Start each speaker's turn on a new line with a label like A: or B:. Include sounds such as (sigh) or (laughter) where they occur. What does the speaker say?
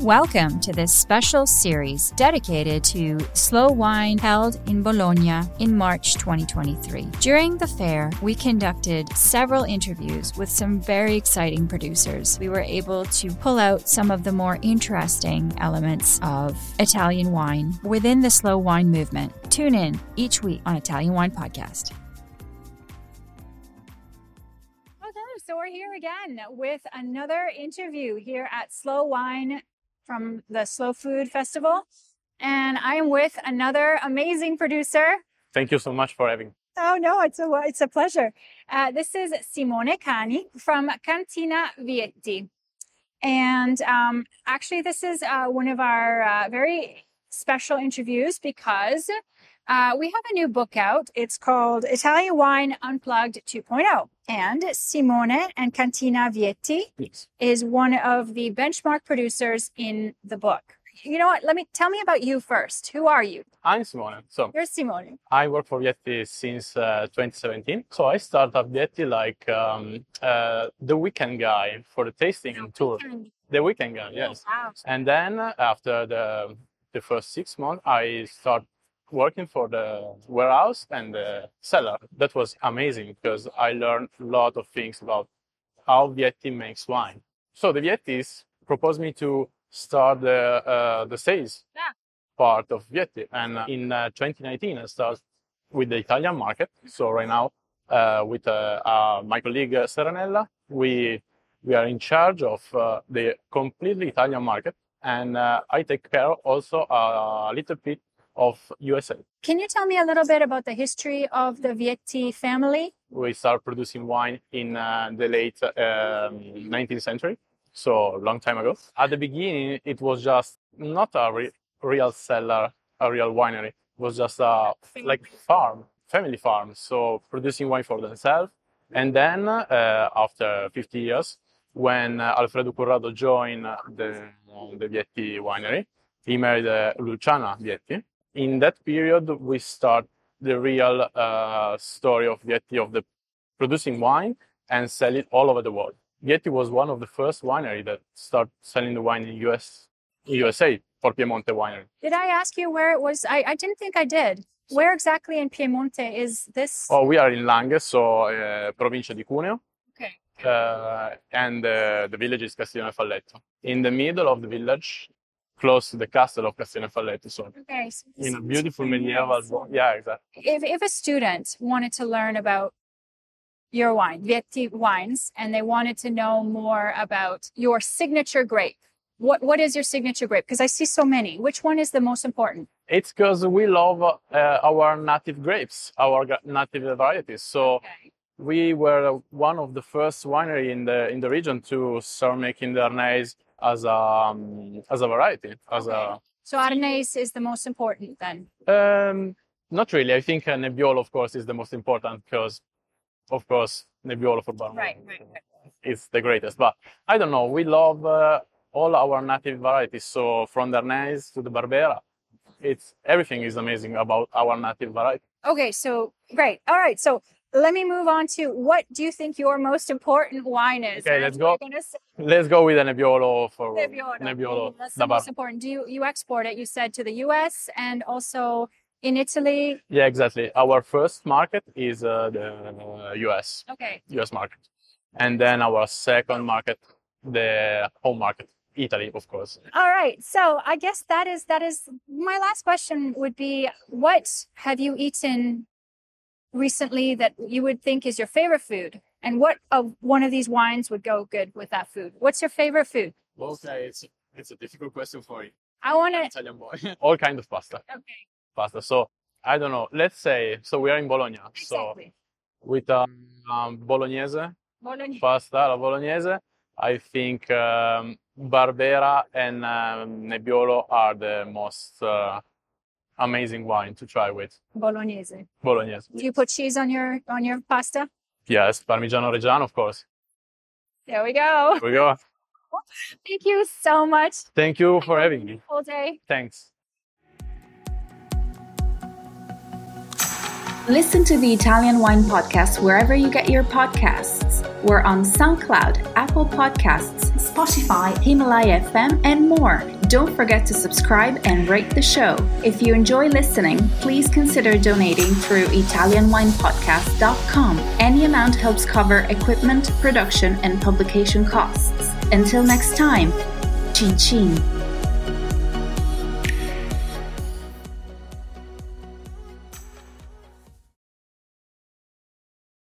A: Welcome to this special series dedicated to Slow Wine held in Bologna in March 2023. During the fair, we conducted several interviews with some very exciting producers. We were able to pull out some of the more interesting elements of Italian wine within the slow wine movement. Tune in each week on Italian Wine Podcast.
B: So we're here again with another interview here at Slow Wine from the Slow Food Festival. And I am with another amazing producer.
C: Thank you so much for having. me.
B: Oh no, it's a it's a pleasure. Uh, this is Simone Cane from Cantina Vietti, and um, actually, this is uh, one of our uh, very special interviews because uh, we have a new book out. It's called Italian Wine Unplugged 2.0. And Simone and Cantina Vietti
C: Yes.
B: is one of the benchmark producers in the book. You know what? Let me tell me about you first. Who are you?
C: I'm Simone. So
B: You're Simone.
C: I work for Vietti since uh, 2017. So I started up Vietti like um, uh, the weekend guy for the tasting and tour. The weekend guy, yes.
B: Wow.
C: And then after the the first six months, I start working for the warehouse and the cellar. That was amazing because I learned a lot of things about how Vietti makes wine. So the Viettis proposed me to start the uh, the sales
B: Yeah.
C: part of Vietti, and uh, in uh, 2019 I started with the Italian market. So right now, uh, with uh, uh, my colleague uh, Serenella, we we are in charge of uh, the completely Italian market, and uh, I take care also a little bit of USA.
B: Can you tell me a little bit about the history of the Vietti family?
C: We started producing wine in uh, the late um, 19th century, so a long time ago. At the beginning, it was just not a re- real cellar, a real winery. It was just a like farm, family farm. So producing wine for themselves. And then uh, after 50 years, when uh, Alfredo Currado joined the, the Vietti winery, he married uh, Luciana Vietti. In that period, we start the real uh, story of Vietti of the producing wine and sell it all over the world. Vietti was one of the first winery that started selling the wine in US, USA for Piemonte winery.
B: Did I ask you where it was? I, I didn't think I did. Where exactly in Piemonte is this?
C: Oh, we are in Langhe, so uh, provincia di Cuneo.
B: Okay.
C: Uh, and uh, the village is Castiglione Falletto. In the middle of the village, close to the castle of Castiglione Falletto. So
B: Okay. so
C: in a beautiful medieval,
B: nice.
C: yeah, exactly.
B: If, if a student wanted to learn about your wine, Vietti wines, and they wanted to know more about your signature grape, what, what is your signature grape? Because I see so many. Which one is the most important?
C: It's because we love uh, our native grapes, our native varieties. So
B: Okay.
C: we were one of the first winery in the in the region to start making the Arneis as a um, as a variety, as
B: Okay. So Arneis is the most important then.
C: um, not really. I think uh, Nebbiolo, of course, is the most important because, of course, Nebbiolo for Barolo
B: Right, right, right.
C: is the greatest. But I don't know. We love uh, all our native varieties. So from the Arneis to the Barbera, it's everything is amazing about our native variety.
B: Okay, so great. All right, so let me move on to what do you think your most important wine is?
C: Okay, let's go. Let's go with the Nebbiolo for
B: Nebbiolo.
C: Nebbiolo
B: That's the most important. Do you you export it? You said to the U.S. and also in Italy.
C: Yeah, exactly. Our first market is uh, the uh, US,
B: Okay,
C: US market, and then our second market, the home market, Italy, of course.
B: all right. So I guess that is that is my last question. Would be what have you eaten recently that you would think is your favorite food, and what of one of these wines would go good with that food? What's your favorite food?
D: Okay, it's it's a difficult question for you,
B: I want to.
D: Italian boy. (laughs)
C: All kind of pasta,
B: Okay,
C: pasta. So I don't know. Let's say so we are in Bologna. So
B: exactly.
C: with um, um, bolognese
B: Bologna.
C: pasta, la bolognese, I think um, Barbera and um, Nebbiolo are the most uh, amazing wine to try with
B: Bolognese.
C: bolognese.
B: Do you put cheese on your on your pasta?
C: Yes, Parmigiano Reggiano, of course.
B: There we go.
C: Here we go. (laughs)
B: Thank you so much.
C: Thank you for having me.
B: Whole day.
C: Thanks.
E: Listen to the Italian Wine Podcast wherever you get your podcasts. We're on SoundCloud, Apple Podcasts, Spotify, Himalaya FM, and more. Don't forget to subscribe and rate the show. If you enjoy listening, please consider donating through ItalianWinePodcast.com. Any amount helps cover equipment, production, and publication costs. Until next time, chin chin.